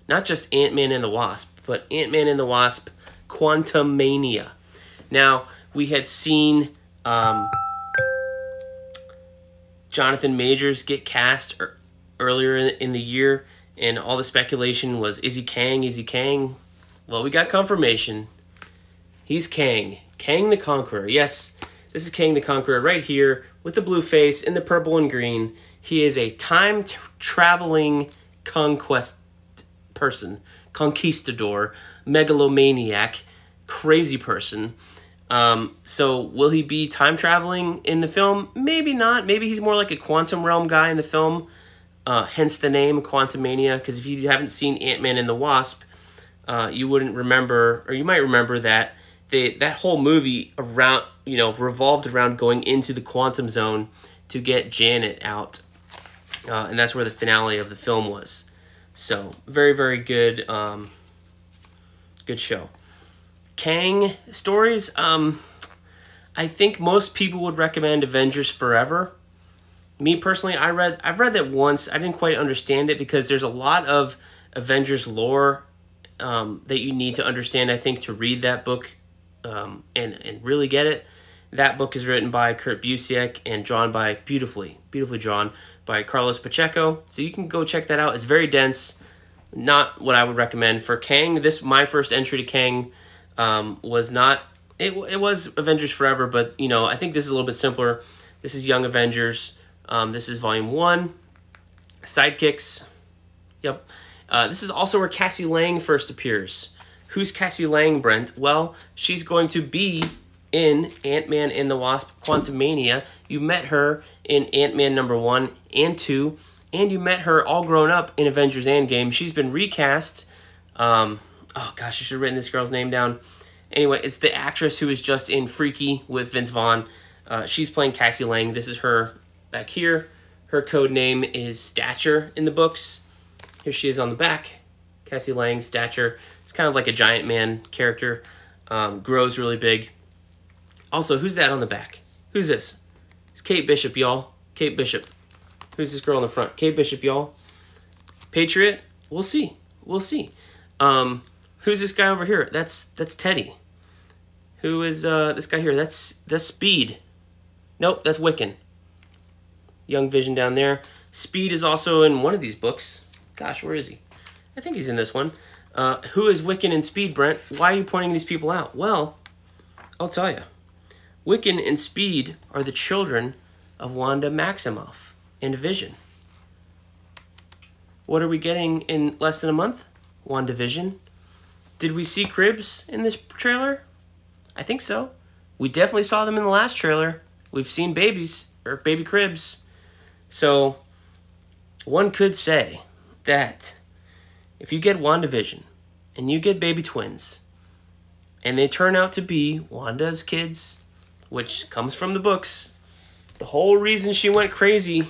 Not just Ant Man and the Wasp, but Ant Man and the Wasp, Quantumania. Now, we had seen um, Jonathan Majors get cast earlier in, the year, and all the speculation was is he Kang? Is he Kang? Well, we got confirmation. He's Kang. Kang the Conqueror. Yes, this is Kang the Conqueror right here with the blue face in the purple and green. He is a time traveling conquest person, conquistador, megalomaniac, crazy person. Um, so will he be time traveling in the film? Maybe not. Maybe he's more like a quantum realm guy in the film. Uh, hence the name Quantumania. Because if you haven't seen Ant Man and the Wasp, uh, you wouldn't remember, or you might remember that they that whole movie around you know revolved around going into the quantum zone to get Janet out, uh, and that's where the finale of the film was. So very very good, um, good show. Kang stories. Um, I think most people would recommend Avengers Forever. Me personally, I read I've read that once. I didn't quite understand it because there's a lot of Avengers lore um, that you need to understand. I think to read that book um, and and really get it. That book is written by Kurt Busiek and drawn by beautifully, beautifully drawn by Carlos Pacheco. So you can go check that out. It's very dense. Not what I would recommend for Kang. This my first entry to Kang um, was not. It, it was Avengers Forever, but you know I think this is a little bit simpler. This is Young Avengers. Um, this is Volume One. Sidekicks. Yep. Uh, this is also where Cassie Lang first appears. Who's Cassie Lang, Brent? Well, she's going to be in Ant Man and the Wasp Quantumania. You met her in Ant Man number one and two, and you met her all grown up in Avengers Endgame. She's been recast. Um, oh gosh, I should have written this girl's name down. Anyway, it's the actress who was just in Freaky with Vince Vaughn. Uh, she's playing Cassie Lang. This is her back here. Her code name is Stature in the books. Here she is on the back. Cassie Lang, Stature. It's kind of like a giant man character. Um, grows really big. Also, who's that on the back? Who's this? It's Kate Bishop, y'all. Kate Bishop. Who's this girl in the front? Kate Bishop, y'all. Patriot? We'll see. We'll see. Um, who's this guy over here? That's that's Teddy. Who is uh, this guy here? That's that's Speed. Nope, that's Wiccan. Young Vision down there. Speed is also in one of these books. Gosh, where is he? I think he's in this one. Uh, who is Wiccan and Speed, Brent? Why are you pointing these people out? Well, I'll tell you. Wiccan and Speed are the children of Wanda Maximoff and Vision. What are we getting in less than a month? WandaVision. Did we see cribs in this trailer? I think so. We definitely saw them in the last trailer. We've seen babies, or baby cribs. So, one could say that if you get WandaVision and you get baby twins, and they turn out to be Wanda's kids, which comes from the books, the whole reason she went crazy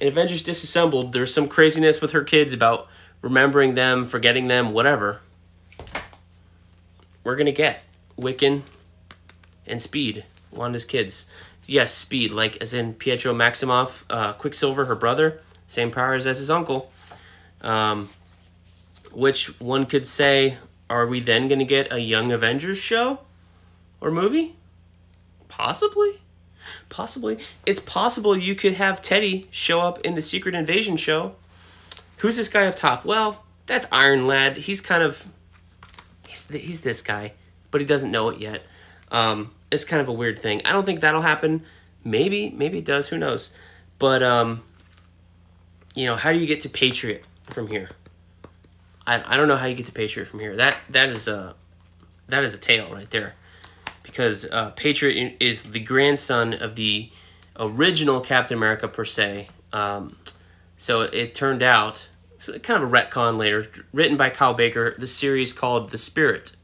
in Avengers Disassembled, there's some craziness with her kids about remembering them, forgetting them, whatever. We're gonna get Wiccan and Speed, Wanda's kids. Yes, Speed, like as in Pietro Maximoff, uh, Quicksilver, her brother, same powers as his uncle. Um, which one could say, are we then going to get a Young Avengers show or movie? Possibly. Possibly. It's possible you could have Teddy show up in the Secret Invasion show. Who's this guy up top? Well, that's Iron Lad. He's kind of. He's, he's this guy, but he doesn't know it yet. Um, it's kind of a weird thing. I don't think that'll happen. Maybe, maybe it does. Who knows? But, um, you know, how do you get to Patriot from here? I, I don't know how you get to Patriot from here. That that is a that is a tale right there, because uh, Patriot is the grandson of the original Captain America per se. Um, so it turned out so kind of a retcon later, written by Kyle Baker. The series called The Spirit.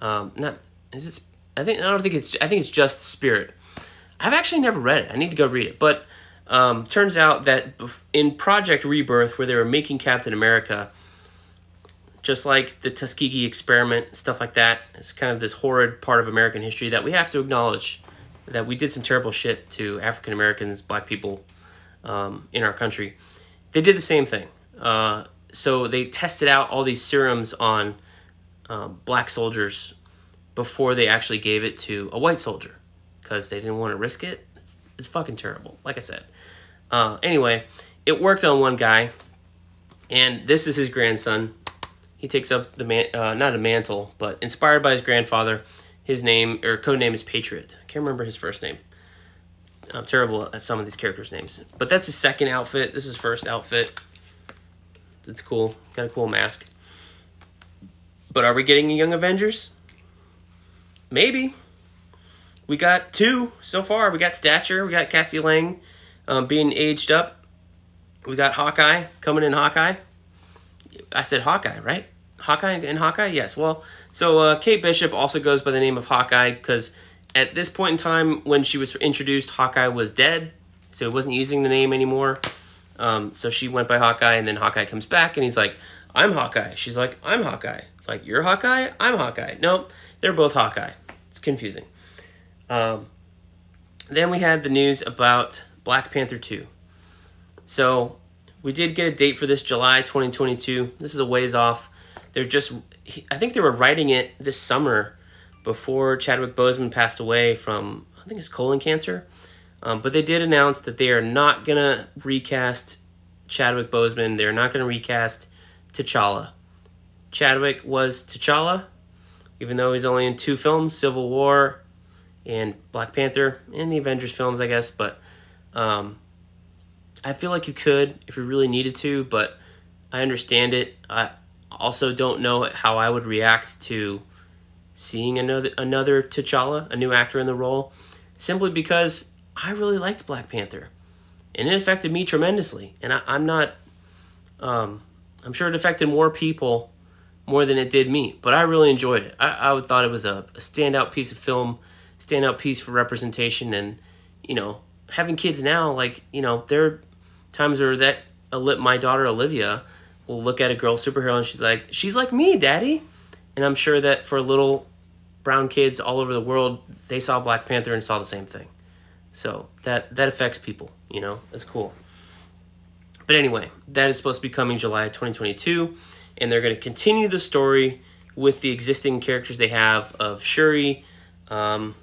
Um, not is it? I think I don't think it's. I think it's just The Spirit. I've actually never read it. I need to go read it. But um, turns out that in Project Rebirth, where they were making Captain America just like the Tuskegee experiment, stuff like that. It's kind of this horrid part of American history that we have to acknowledge that we did some terrible shit to African Americans, black people um, in our country. They did the same thing. Uh, so they tested out all these serums on um, black soldiers before they actually gave it to a white soldier because they didn't want to risk it. It's, it's fucking terrible, like I said. Uh, anyway, it worked on one guy, and this is his grandson, he takes up the man, uh, not a mantle, but inspired by his grandfather. His name or code name is Patriot. I can't remember his first name. I'm terrible at some of these characters' names, but that's his second outfit. This is first outfit. It's cool. Got a cool mask. But are we getting a Young Avengers? Maybe. We got two so far. We got Stature. We got Cassie Lang um, being aged up. We got Hawkeye coming in Hawkeye. I said Hawkeye, right? Hawkeye and Hawkeye? Yes. Well, so uh, Kate Bishop also goes by the name of Hawkeye because at this point in time when she was introduced, Hawkeye was dead. So he wasn't using the name anymore. Um, so she went by Hawkeye, and then Hawkeye comes back, and he's like, I'm Hawkeye. She's like, I'm Hawkeye. It's like, you're Hawkeye? I'm Hawkeye. No, they're both Hawkeye. It's confusing. Um, then we had the news about Black Panther 2. So we did get a date for this July 2022. This is a ways off. They're just, I think they were writing it this summer before Chadwick Boseman passed away from, I think it's colon cancer. Um, but they did announce that they are not going to recast Chadwick Boseman. They're not going to recast T'Challa. Chadwick was T'Challa, even though he's only in two films Civil War and Black Panther, and the Avengers films, I guess. But um, I feel like you could if you really needed to, but I understand it. I also don't know how I would react to seeing another another T'Challa, a new actor in the role, simply because I really liked Black Panther, and it affected me tremendously. And I, am not, um, I'm sure it affected more people more than it did me, but I really enjoyed it. I, I thought it was a, a standout piece of film, standout piece for representation, and you know, having kids now, like you know, there are times where that my daughter Olivia will look at a girl superhero and she's like, she's like me, daddy. And I'm sure that for little brown kids all over the world, they saw Black Panther and saw the same thing. So that that affects people, you know. That's cool. But anyway, that is supposed to be coming July 2022, and they're going to continue the story with the existing characters they have of Shuri. Um,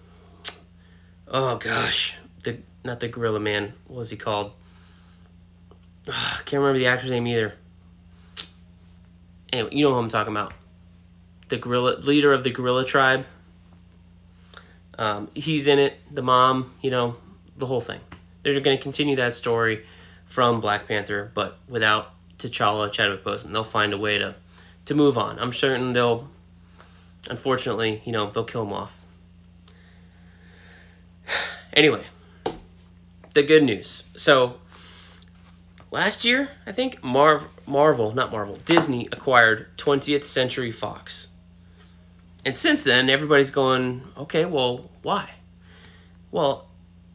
oh gosh, the not the Gorilla Man. What was he called? Oh, I can't remember the actor's name either. Anyway, you know who I'm talking about. The gorilla leader of the gorilla tribe. Um, he's in it, the mom, you know, the whole thing. They're going to continue that story from Black Panther, but without T'Challa, Chadwick Boseman. They'll find a way to, to move on. I'm certain they'll, unfortunately, you know, they'll kill him off. Anyway, the good news. So, last year, I think, Marv, Marvel, not Marvel, Disney acquired 20th Century Fox. And since then, everybody's going, okay, well, why? Well,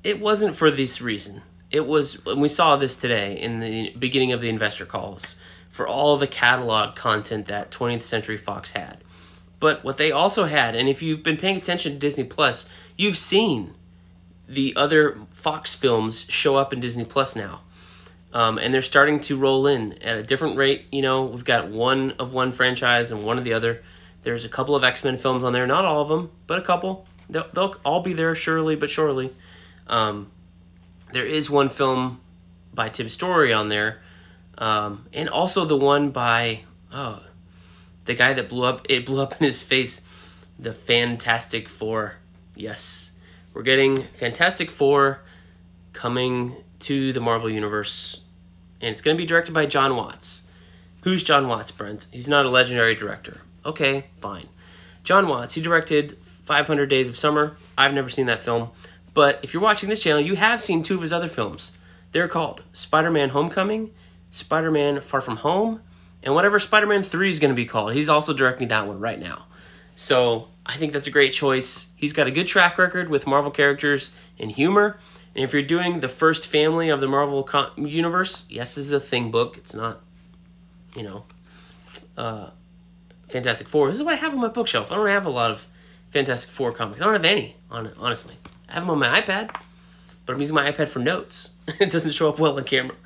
it wasn't for this reason. It was, and we saw this today in the beginning of the investor calls, for all the catalog content that 20th Century Fox had. But what they also had, and if you've been paying attention to Disney Plus, you've seen the other Fox films show up in Disney Plus now. Um, and they're starting to roll in at a different rate. You know, we've got one of one franchise and one of the other. There's a couple of X Men films on there, not all of them, but a couple. They'll, they'll all be there surely, but surely. Um, there is one film by Tim Story on there, um, and also the one by oh, the guy that blew up. It blew up in his face. The Fantastic Four. Yes, we're getting Fantastic Four coming to the Marvel Universe, and it's going to be directed by Jon Watts. Who's Jon Watts, Brent? He's not a legendary director. Okay, fine. Jon Watts, he directed 500 Days of Summer. I've never seen that film. But if you're watching this channel, you have seen two of his other films. They're called Spider Man Homecoming, Spider Man Far From Home, and whatever Spider Man 3 is going to be called. He's also directing that one right now. So I think that's a great choice. He's got a good track record with Marvel characters and humor. And if you're doing the first family of the Marvel universe, yes, this is a thing book. It's not, you know, uh, Fantastic Four. This is what I have on my bookshelf. I don't have a lot of Fantastic Four comics. I don't have any, honestly. I have them on my iPad, but I'm using my iPad for notes. it doesn't show up well on camera.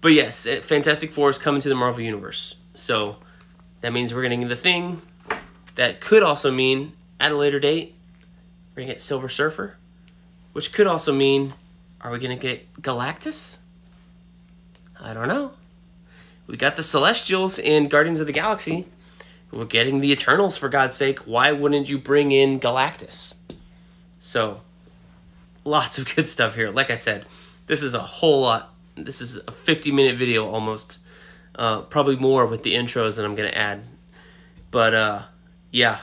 But yes, Fantastic Four is coming to the Marvel Universe. So that means we're getting the thing. That could also mean, at a later date, we're going to get Silver Surfer. Which could also mean, are we going to get Galactus? I don't know. We got the Celestials in Guardians of the Galaxy. We're getting the Eternals, for God's sake. Why wouldn't you bring in Galactus? So, lots of good stuff here. Like I said, this is a whole lot. This is a 50 minute video almost. Uh, probably more with the intros that I'm going to add. But, uh, yeah.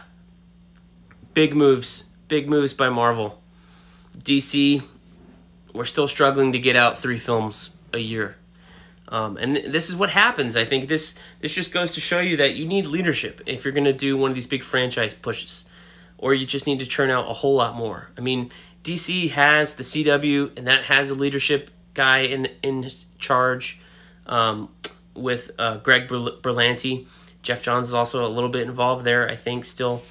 Big moves. big moves by Marvel. DC, we're still struggling to get out three films a year. Um, and th- this is what happens. I think this this just goes to show you that you need leadership if you're going to do one of these big franchise pushes, or you just need to churn out a whole lot more. I mean, DC has the CW, and that has a leadership guy in in charge um, with uh, Greg Berlanti. Geoff Johns is also a little bit involved there, I think, still.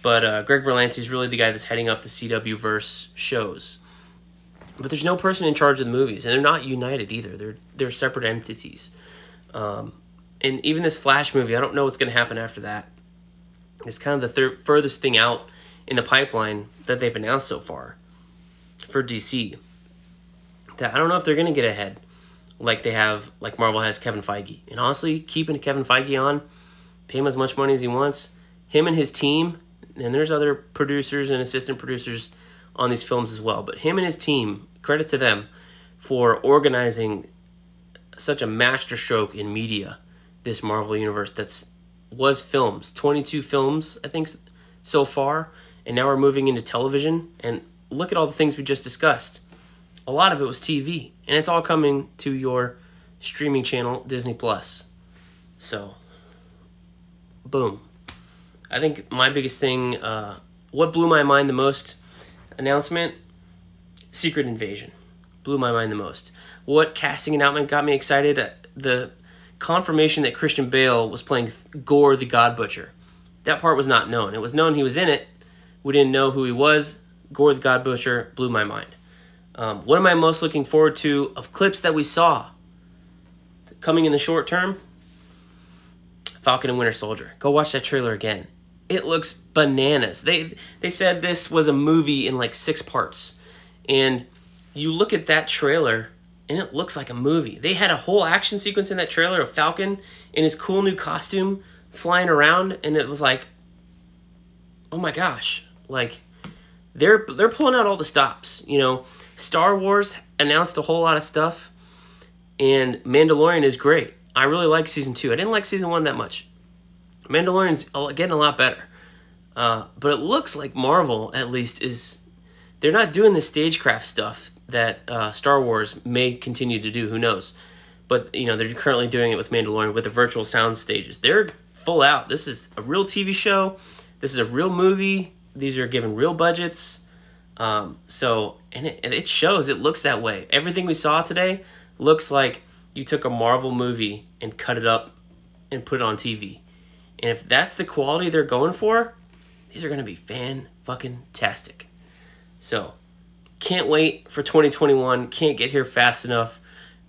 But uh, Greg Berlanti is really the guy that's heading up the CW verse shows. But there's no person in charge of the movies, and they're not united either. They're they're separate entities. Um, and even this Flash movie, I don't know what's going to happen after that. It's kind of the thir- furthest thing out in the pipeline that they've announced so far for DC. That I don't know if they're going to get ahead like they have, like Marvel has Kevin Feige. And honestly, keeping Kevin Feige on, pay him as much money as he wants. Him and his team, and there's other producers and assistant producers on these films as well. But him and his team, credit to them for organizing such a masterstroke in media. This Marvel universe that's was films, 22 films I think so far, and now we're moving into television. And look at all the things we just discussed. A lot of it was TV, and it's all coming to your streaming channel Disney Plus. So, boom. I think my biggest thing, uh, what blew my mind the most announcement Secret Invasion. Blew my mind the most. What casting announcement got me excited? Uh, the confirmation that Christian Bale was playing Gorr the God Butcher. That part was not known. It was known he was in it. We didn't know who he was. Gorr the God Butcher blew my mind. Um, what am I most looking forward to of clips that we saw coming in the short term? Falcon and Winter Soldier. Go watch that trailer again it looks bananas. They they said this was a movie in like six parts, and you look at that trailer and it looks like a movie. They had a whole action sequence in that trailer of Falcon in his cool new costume flying around, and it was like, oh my gosh, like they're they're pulling out all the stops. You know, Star Wars announced a whole lot of stuff, and Mandalorian is great. I really like season two. I didn't like season one that much. Mandalorian's getting a lot better. Uh, but it looks like Marvel, at least, is they're not doing the stagecraft stuff that uh, Star Wars may continue to do. Who knows? But you know they're currently doing it with Mandalorian with the virtual sound stages. They're full out. This is a real TV show. This is a real movie. These are given real budgets. Um, so and it, and it shows. It looks that way. Everything we saw today looks like you took a Marvel movie and cut it up and put it on TV. And if that's the quality they're going for, these are going to be fan fucking tastic. So, can't wait for 2021. Can't get here fast enough.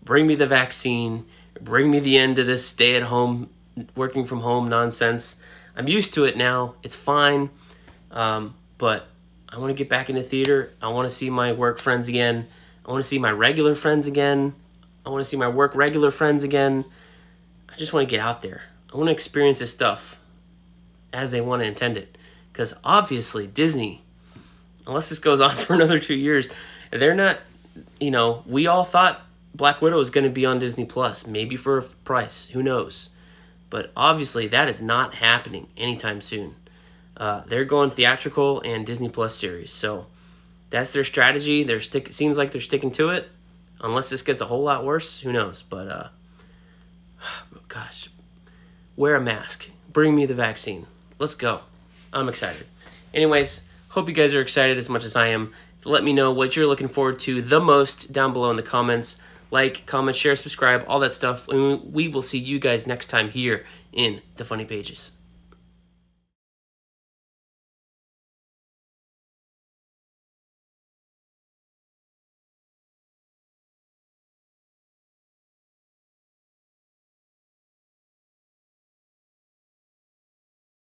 Bring me the vaccine. Bring me the end of this stay at home, working from home nonsense. I'm used to it now. It's fine. Um, but I want to get back into theater. I want to see my work friends again. I want to see my regular friends again. I want to see my work regular friends again. I just want to get out there. I want to experience this stuff as they want to intend it. Because obviously, Disney, unless this goes on for another two years, they're not, you know, we all thought Black Widow was going to be on Disney Plus, maybe for a price. Who knows? But obviously, that is not happening anytime soon. Uh, they're going theatrical and Disney Plus series. So that's their strategy. They're stick. Seems like they're sticking to it. Unless this gets a whole lot worse, who knows? But uh, gosh, wear a mask. Bring me the vaccine. Let's go. I'm excited. Anyways, hope you guys are excited as much as I am. Let me know what you're looking forward to the most down below in the comments. Like, comment, share, subscribe, all that stuff. And we will see you guys next time here in the Funny Pages.